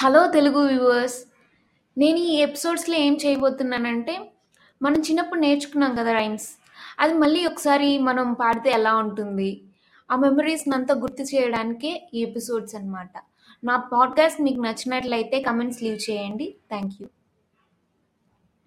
Hello Telugu viewers నేను ఈ ఎపిసోడ్స్లో ఏం చేయబోతున్నానంటే మనం చిన్నప్పుడు నేర్చుకున్నాం కదా రైమ్స్ అది మళ్ళీ ఒకసారి మనం పాడితే ఎలా ఉంటుంది? ఆ మెమరీస్ని అంతా గుర్తు చేయడానికే ఈ ఎపిసోడ్స్ అన్నమాట. నా పాడ్కాస్ట్ మీకు నచ్చినట్లయితే కమెంట్స్ లీవ్ చేయండి. Thank you